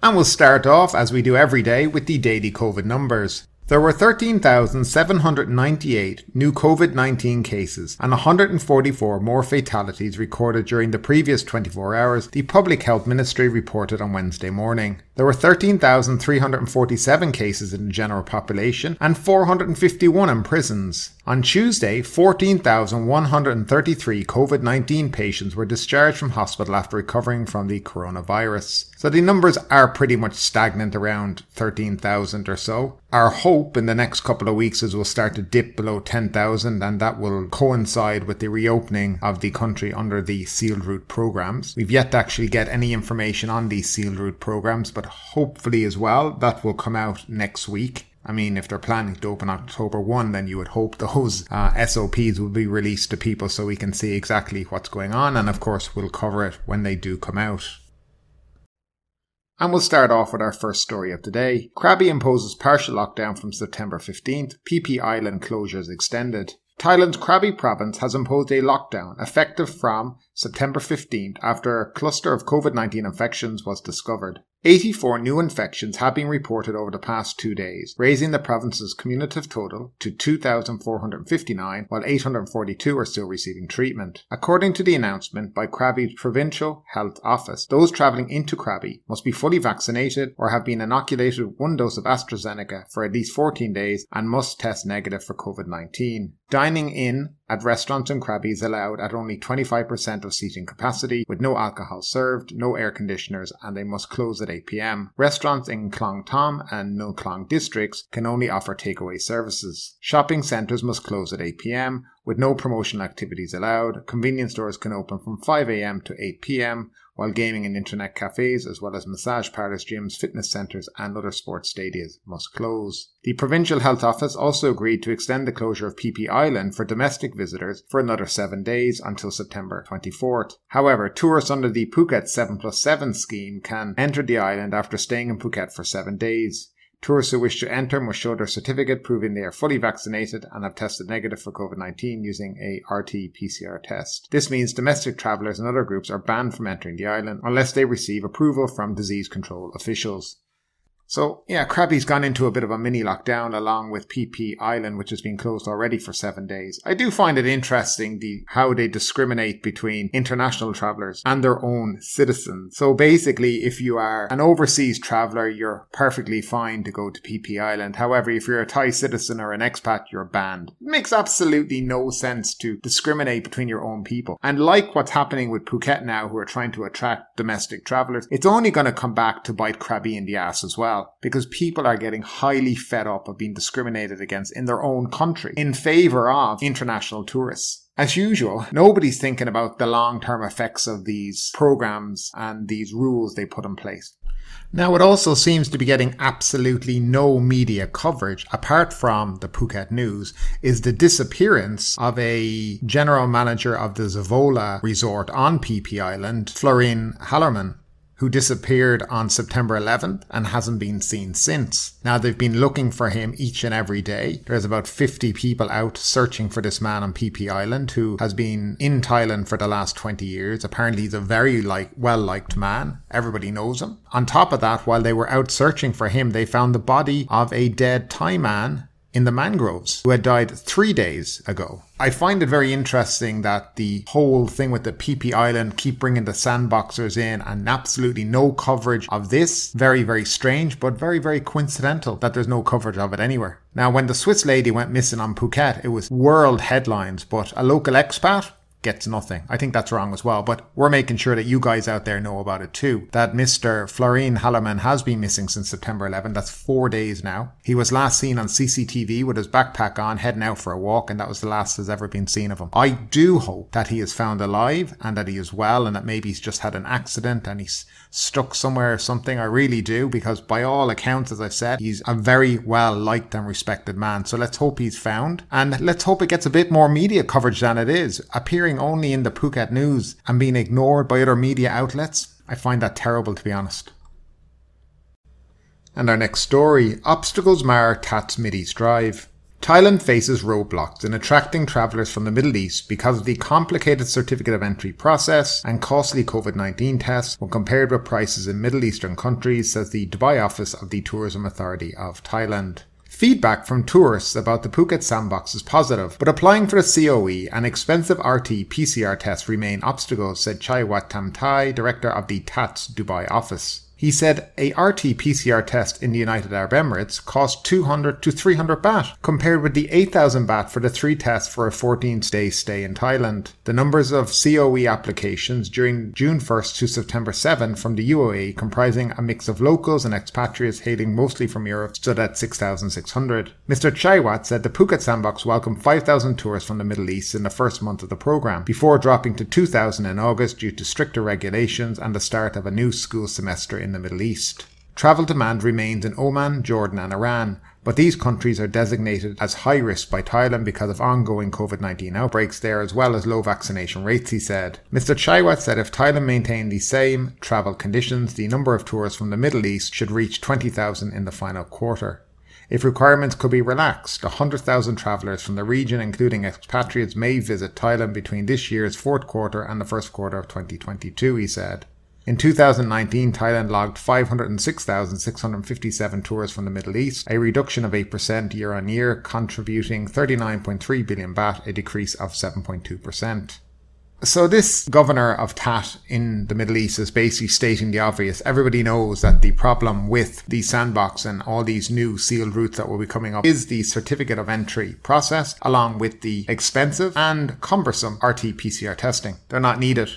And we'll start off, as we do every day, with the daily COVID numbers. There were 13,798 new COVID 19 cases and 144 more fatalities recorded during the previous 24 hours, the Public Health Ministry reported on Wednesday morning. There were 13,347 cases in the general population and 451 in prisons. On Tuesday, 14,133 COVID 19 patients were discharged from hospital after recovering from the coronavirus. So the numbers are pretty much stagnant around 13,000 or so. Our hope in the next couple of weeks is we'll start to dip below 10,000 and that will coincide with the reopening of the country under the sealed route programs. We've yet to actually get any information on these sealed route programs, but hopefully as well that will come out next week. I mean, if they're planning to open October 1, then you would hope those uh, SOPs will be released to people so we can see exactly what's going on. And of course, we'll cover it when they do come out. And we'll start off with our first story of the day. Krabi imposes partial lockdown from September 15th. Phi Phi Island closures extended. Thailand's Krabi province has imposed a lockdown effective from September 15th after a cluster of COVID 19 infections was discovered. 84 new infections have been reported over the past two days, raising the province's cumulative total to 2,459, while 842 are still receiving treatment. According to the announcement by Krabi's Provincial Health Office, those travelling into Krabi must be fully vaccinated or have been inoculated with one dose of AstraZeneca for at least 14 days and must test negative for COVID 19. Dining in at restaurants in Krabi is allowed at only 25% of seating capacity, with no alcohol served, no air conditioners, and they must close at 8 pm. Restaurants in Klong Tom and No Klong districts can only offer takeaway services. Shopping centres must close at 8 pm, with no promotional activities allowed. Convenience stores can open from 5 am to 8 pm, while gaming and internet cafes, as well as massage parlours, gyms, fitness centres, and other sports stadiums must close. The Provincial Health Office also agreed to extend the closure of Phi Island for domestic visitors for another seven days until September 24th. However, tourists under the Phuket 7 plus 7 scheme can enter the island after staying in Phuket for seven days. Tourists who wish to enter must show their certificate proving they are fully vaccinated and have tested negative for COVID 19 using a RT PCR test. This means domestic travellers and other groups are banned from entering the island unless they receive approval from disease control officials. So, yeah, Krabi's gone into a bit of a mini lockdown along with Phi Island, which has been closed already for seven days. I do find it interesting the, how they discriminate between international travelers and their own citizens. So basically, if you are an overseas traveler, you're perfectly fine to go to Phi Island. However, if you're a Thai citizen or an expat, you're banned. It makes absolutely no sense to discriminate between your own people. And like what's happening with Phuket now, who are trying to attract domestic travelers, it's only going to come back to bite Krabi in the ass as well well because people are getting highly fed up of being discriminated against in their own country in favor of international tourists. As usual, nobody's thinking about the long term effects of these programs and these rules they put in place. Now, it also seems to be getting absolutely no media coverage apart from the Phuket News is the disappearance of a general manager of the Zeavola resort on Phi Island, Florin Hallerman who disappeared on September 11th and hasn't been seen since. Now they've been looking for him each and every day. There's about 50 people out searching for this man on Phi Island who has been in Thailand for the last 20 years. Apparently he's a very like well liked man. Everybody knows him. On top of that, while they were out searching for him, they found the body of a dead Thai man in the mangroves who had died three days ago. I find it very interesting that the whole thing with the Phi Island keep bringing the sandboxers in and absolutely no coverage of this. Very, very strange, but very, very coincidental that there's no coverage of it anywhere. Now, when the Swiss lady went missing on Phuket, it was world headlines, but a local expat gets nothing. I think that's wrong as well, but we're making sure that you guys out there know about it too. That Mr. Florian Hallerman has been missing since September 11. That's four days now. He was last seen on CCTV with his backpack on, heading out for a walk, and that was the last has ever been seen of him. I do hope that he is found alive and that he is well and that maybe he's just had an accident and he's stuck somewhere or something. I really do, because by all accounts, as I've said, he's a very well liked and respected man. So let's hope he's found and let's hope it gets a bit more media coverage than it is. Appearing only in the Phuket news and being ignored by other media outlets, I find that terrible to be honest. And our next story Obstacles mar TAT's Mideast Drive. Thailand faces roadblocks in attracting travellers from the Middle East because of the complicated certificate of entry process and costly COVID 19 tests when compared with prices in Middle Eastern countries, says the Dubai office of the Tourism Authority of Thailand. Feedback from tourists about the Phuket sandbox is positive, but applying for a COE and expensive RT PCR tests remain obstacles, said Chaiwat Tam Thai, director of the TAT's Dubai office. He said a RT-PCR test in the United Arab Emirates cost 200 to 300 baht, compared with the 8,000 baht for the three tests for a 14-day stay in Thailand. The numbers of COE applications during June 1st to September 7 from the UAE, comprising a mix of locals and expatriates hailing mostly from Europe, stood at 6,600. Mr. Chaiwat said the Phuket sandbox welcomed 5,000 tourists from the Middle East in the first month of the program, before dropping to 2,000 in August due to stricter regulations and the start of a new school semester in in the Middle East. Travel demand remains in Oman, Jordan, and Iran, but these countries are designated as high risk by Thailand because of ongoing COVID 19 outbreaks there as well as low vaccination rates, he said. Mr. Chaiwat said if Thailand maintained the same travel conditions, the number of tourists from the Middle East should reach 20,000 in the final quarter. If requirements could be relaxed, 100,000 travellers from the region, including expatriates, may visit Thailand between this year's fourth quarter and the first quarter of 2022, he said. In 2019, Thailand logged 506,657 tourists from the Middle East, a reduction of 8% year on year, contributing 39.3 billion baht, a decrease of 7.2%. So this governor of TAT in the Middle East is basically stating the obvious. Everybody knows that the problem with the sandbox and all these new sealed routes that will be coming up is the certificate of entry process, along with the expensive and cumbersome RT-PCR testing. They're not needed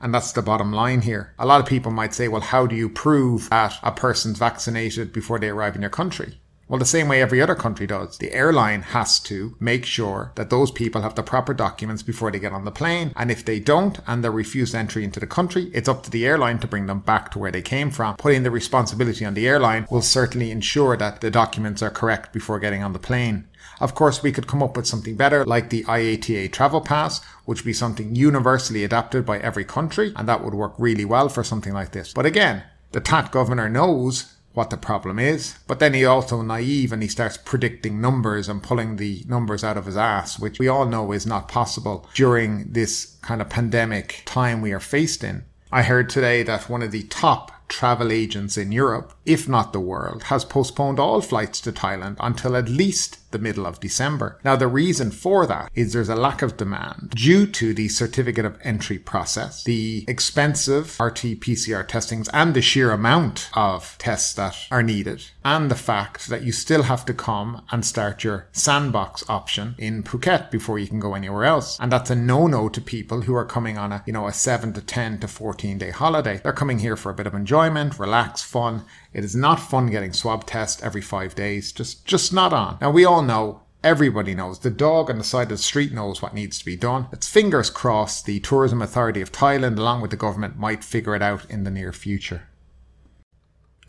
and that's the bottom line here. A lot of people might say, well, how do you prove that a person's vaccinated before they arrive in your country? Well, the same way every other country does. The airline has to make sure that those people have the proper documents before they get on the plane. And if they don't and they're refused entry into the country, it's up to the airline to bring them back to where they came from. Putting the responsibility on the airline will certainly ensure that the documents are correct before getting on the plane. Of course, we could come up with something better like the IATA travel pass, which would be something universally adapted by every country, and that would work really well for something like this. But again, the TAT governor knows what the problem is, but then he also naive and he starts predicting numbers and pulling the numbers out of his ass, which we all know is not possible during this kind of pandemic time we are faced in. I heard today that one of the top travel agents in Europe, if not the world, has postponed all flights to Thailand until at least the middle of December. Now, the reason for that is there's a lack of demand due to the certificate of entry process, the expensive RT PCR testings, and the sheer amount of tests that are needed, and the fact that you still have to come and start your sandbox option in Phuket before you can go anywhere else. And that's a no-no to people who are coming on a, you know, a 7 to 10 to 14 day holiday. They're coming here for a bit of enjoyment, relax, fun, it is not fun getting swab tests every five days. Just, just not on. Now we all know Everybody knows. The dog on the side of the street knows what needs to be done. It's fingers crossed the Tourism Authority of Thailand, along with the government, might figure it out in the near future.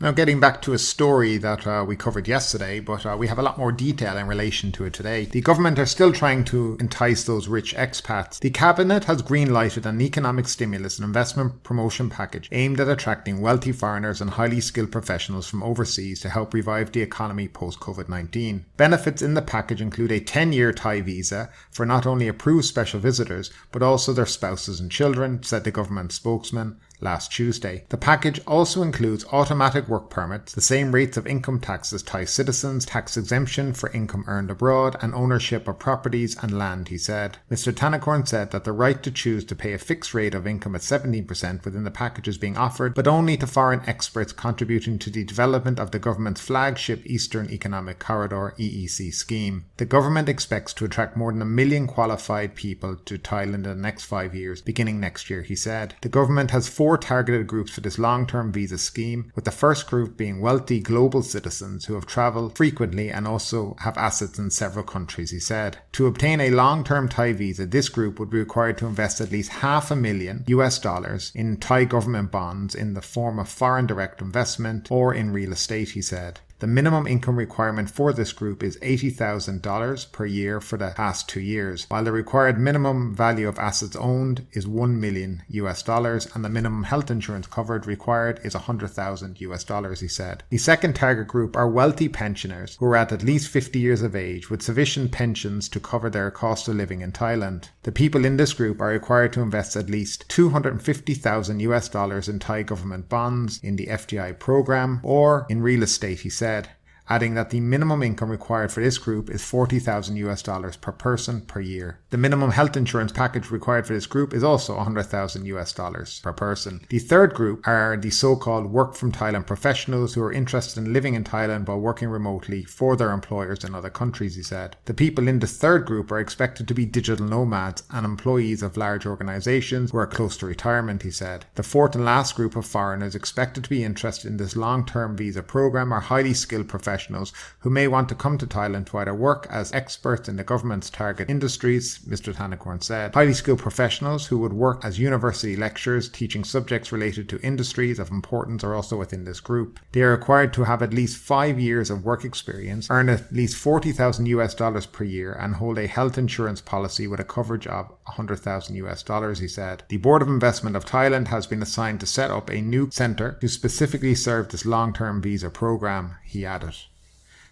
Now, getting back to a story that uh, we covered yesterday, but uh, we have a lot more detail in relation to it today. The government are still trying to entice those rich expats. The cabinet has green lighted an economic stimulus and investment promotion package aimed at attracting wealthy foreigners and highly skilled professionals from overseas to help revive the economy post COVID 19. Benefits in the package include a 10 year Thai visa for not only approved special visitors, but also their spouses and children, said the government spokesman last Tuesday. The package also includes automatic work permits, the same rates of income tax as Thai citizens, tax exemption for income earned abroad, and ownership of properties and land, he said. Mr. Tanakorn said that the right to choose to pay a fixed rate of income at 17% within the package is being offered, but only to foreign experts contributing to the development of the government's flagship Eastern Economic Corridor EEC scheme. The government expects to attract more than a million qualified people to Thailand in the next five years, beginning next year, he said. The government has four targeted groups for this long term visa scheme, with the first group being wealthy global citizens who have travelled frequently and also have assets in several countries, he said. To obtain a long term Thai visa, this group would be required to invest at least half a million US dollars in Thai government bonds in the form of foreign direct investment or in real estate, he said. The minimum income requirement for this group is $80,000 per year for the past two years, while the required minimum value of assets owned is 1 million US dollars and the minimum health insurance covered required is 100,000 US dollars, he said. The second target group are wealthy pensioners who are at at least 50 years of age with sufficient pensions to cover their cost of living in Thailand. The people in this group are required to invest at least 250,000 US dollars in Thai government bonds in the FDI program or in real estate, he said dead adding that the minimum income required for this group is 40,000 US dollars per person per year. The minimum health insurance package required for this group is also 100,000 US dollars per person. The third group are the so-called work from Thailand professionals who are interested in living in Thailand while working remotely for their employers in other countries, he said. The people in the third group are expected to be digital nomads and employees of large organizations who are close to retirement, he said. The fourth and last group of foreigners expected to be interested in this long-term visa program are highly skilled professionals professionals who may want to come to Thailand to either work as experts in the government's target industries, Mr. Tanakorn said, highly skilled professionals who would work as university lecturers teaching subjects related to industries of importance are also within this group. They are required to have at least five years of work experience, earn at least 40,000 US dollars per year, and hold a health insurance policy with a coverage of 100,000 US dollars, he said. The Board of Investment of Thailand has been assigned to set up a new center to specifically serve this long term visa program, he added.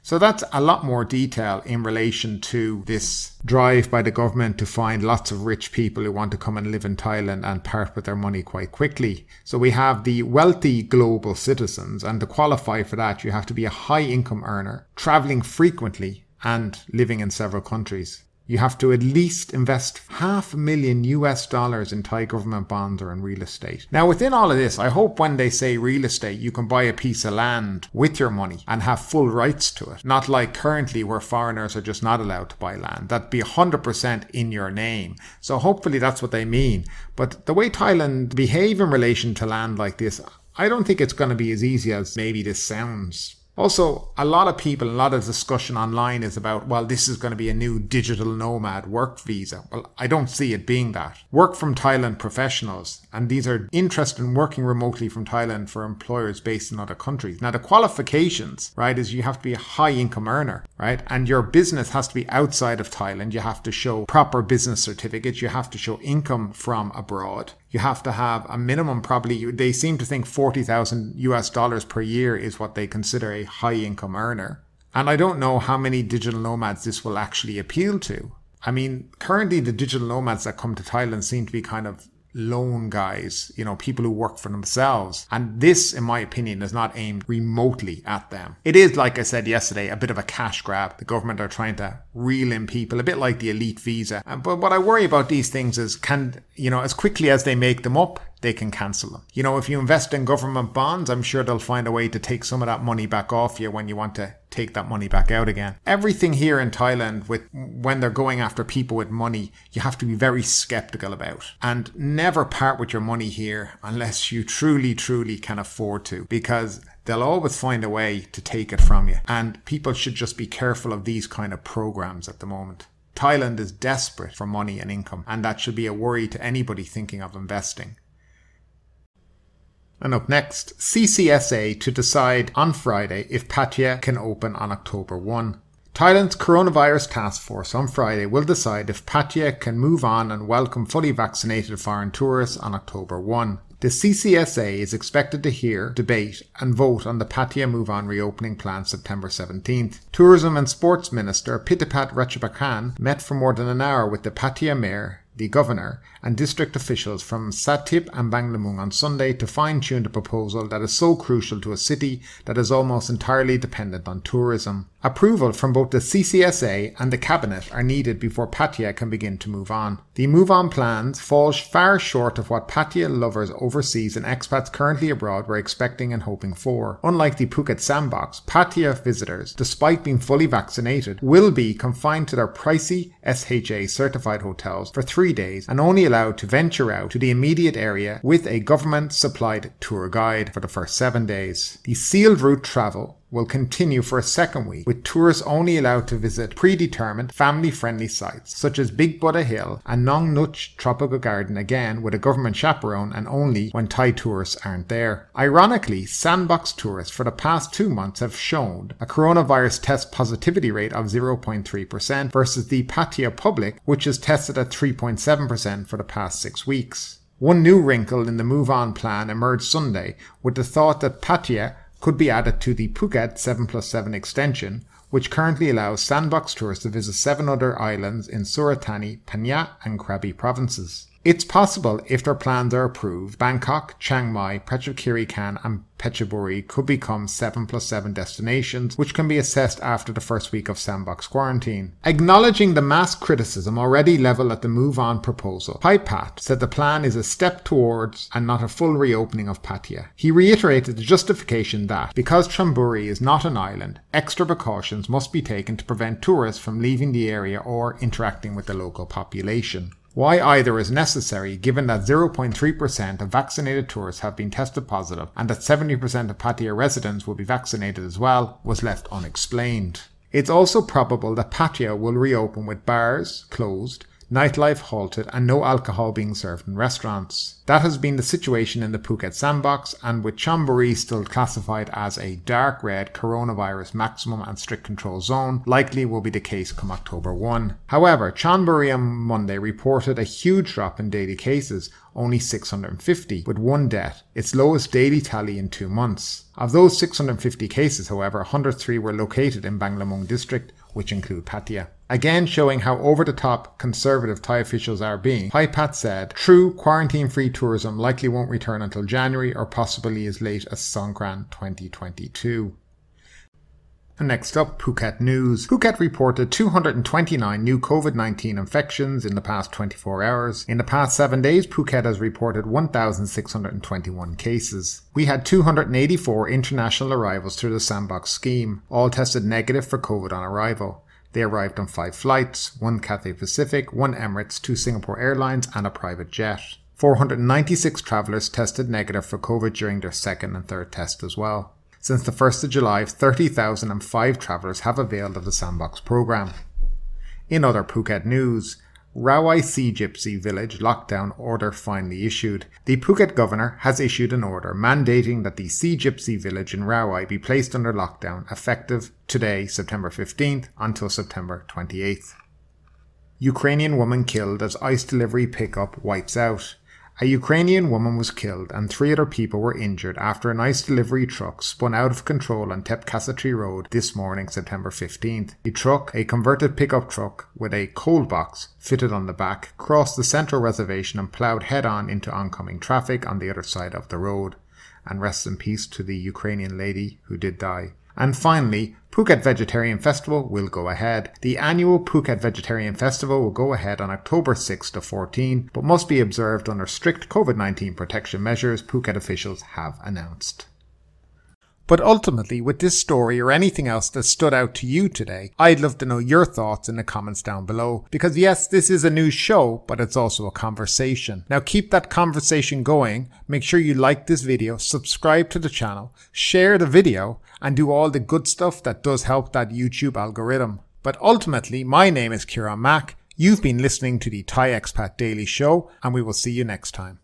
So that's a lot more detail in relation to this drive by the government to find lots of rich people who want to come and live in Thailand and part with their money quite quickly. So we have the wealthy global citizens, and to qualify for that, you have to be a high income earner, traveling frequently, and living in several countries you have to at least invest half a million US dollars in Thai government bonds or in real estate. Now, within all of this, I hope when they say real estate, you can buy a piece of land with your money and have full rights to it. Not like currently where foreigners are just not allowed to buy land. That'd be 100% in your name. So hopefully that's what they mean. But the way Thailand behave in relation to land like this, I don't think it's going to be as easy as maybe this sounds also, a lot of people, a lot of discussion online is about, well, this is going to be a new digital nomad work visa. Well, I don't see it being that. Work from Thailand professionals, and these are interested in working remotely from Thailand for employers based in other countries. Now, the qualifications, right, is you have to be a high income earner, right? And your business has to be outside of Thailand. You have to show proper business certificates. You have to show income from abroad you have to have a minimum probably they seem to think 40,000 US dollars per year is what they consider a high income earner. And I don't know how many digital nomads this will actually appeal to. I mean, currently the digital nomads that come to Thailand seem to be kind of lone guys, you know, people who work for themselves. And this, in my opinion, is not aimed remotely at them. It is, like I said yesterday, a bit of a cash grab. The government are trying to reel in people, a bit like the elite visa. Uh, but what I worry about these things is can, you know, as quickly as they make them up, they can cancel them. You know, if you invest in government bonds, I'm sure they'll find a way to take some of that money back off you when you want to take that money back out again. Everything here in Thailand with when they're going after people with money, you have to be very skeptical about and never part with your money here unless you truly truly can afford to because they'll always find a way to take it from you. And people should just be careful of these kind of programs at the moment. Thailand is desperate for money and income, and that should be a worry to anybody thinking of investing. And up next, CCSA to decide on Friday if Pattaya can open on October 1. Thailand's coronavirus task force on Friday will decide if Pattaya can move on and welcome fully vaccinated foreign tourists on October 1. The CCSA is expected to hear, debate, and vote on the Pattaya Move On reopening plan September 17th. Tourism and Sports Minister Pitapat Ratchaprakarn met for more than an hour with the Pattaya Mayor the governor, and district officials from Sattahip and Banglamung on Sunday to fine tune the proposal that is so crucial to a city that is almost entirely dependent on tourism. Approval from both the CCSA and the Cabinet are needed before Pattaya can begin to move on. The move on plans fall far short of what Pattaya lovers overseas and expats currently abroad were expecting and hoping for. Unlike the Phuket sandbox, Pattaya visitors, despite being fully vaccinated, will be confined to their pricey SHA certified hotels for three days and only allowed to venture out to the immediate area with a government supplied tour guide for the first seven days. The sealed route travel will continue for a second week, with tourists only allowed to visit predetermined family friendly sites such as Big Buddha Hill and Nong Nuch Tropical Garden again with a government chaperone and only when Thai tourists aren't there. Ironically, sandbox tourists for the past two months have shown a coronavirus test positivity rate of 0.3% versus the Pattaya public, which is tested at 3.7% for the past six weeks. One new wrinkle in the move on plan emerged Sunday with the thought that Pattaya could be added to the Phuket 7 plus 7 extension, which currently allows sandbox tourists to visit seven other islands in Surat Thani, Phang and Krabi provinces. It's possible if their plans are approved, Bangkok, Chiang Mai, Phetchaburi Khan and Phetchaburi could become 7 plus 7 destinations, which can be assessed after the first week of sandbox quarantine. Acknowledging the mass criticism already levelled at the move on proposal, Phiphat said the plan is a step towards and not a full reopening of Pattaya. He reiterated the justification that, because Chonburi is not an island, extra precautions must be taken to prevent tourists from leaving the area or interacting with the local population. Why either is necessary given that 0.3% of vaccinated tourists have been tested positive and that 70% of Pattaya residents will be vaccinated as well was left unexplained. It's also probable that Pattaya will reopen with bars closed, nightlife halted, and no alcohol being served in restaurants. That has been the situation in the Phuket sandbox, and with Chonburi still classified as a dark red coronavirus maximum and strict control zone, likely will be the case come October 1. However, Chonburi on Monday reported a huge drop in daily cases, only 650, with one death, its lowest daily tally in two months. Of those 650 cases, however, 103 were located in Banglamung district, which include Pattaya. Again showing how over the top conservative Thai officials are being, Phiphat said, true quarantine free tourism likely won't return until January or possibly as late as Songkran 2022. And Next up, Phuket News. Phuket reported 229 new COVID 19 infections in the past 24 hours. In the past seven days, Phuket has reported 1,621 cases. We had 284 international arrivals through the Sandbox scheme, all tested negative for COVID on arrival. They arrived on five flights one Cathay Pacific, one Emirates, two Singapore Airlines, and a private jet. 496 travellers tested negative for COVID during their second and third test as well. Since the 1st of July, 30,005 travellers have availed of the Sandbox programme. In other Phuket news, Rawai Sea Gypsy Village lockdown order finally issued. The Phuket governor has issued an order mandating that the Sea Gypsy Village in Rawai be placed under lockdown effective today, September 15th, until September 28th. Ukrainian woman killed as ice delivery pickup wipes out. A Ukrainian woman was killed and three other people were injured after an ice delivery truck spun out of control on Thepkrasattri Road this morning, September 15th. The truck, a converted pickup truck with a cold box fitted on the back, crossed the central reservation and ploughed head on into oncoming traffic on the other side of the road. And rest in peace to the Ukrainian lady who did die. And finally, Phuket Vegetarian Festival will go ahead. The annual Phuket Vegetarian Festival will go ahead on October 6 to 14, but must be observed under strict COVID 19 protection measures Phuket officials have announced. But ultimately, with this story or anything else that stood out to you today, I'd love to know your thoughts in the comments down below. Because yes, this is a news show, but it's also a conversation. Now keep that conversation going. Make sure you like this video, subscribe to the channel, share the video, and do all the good stuff that does help that YouTube algorithm. But ultimately, my name is Kieran Mack. You've been listening to the Thai Expat Daily Show, and we will see you next time.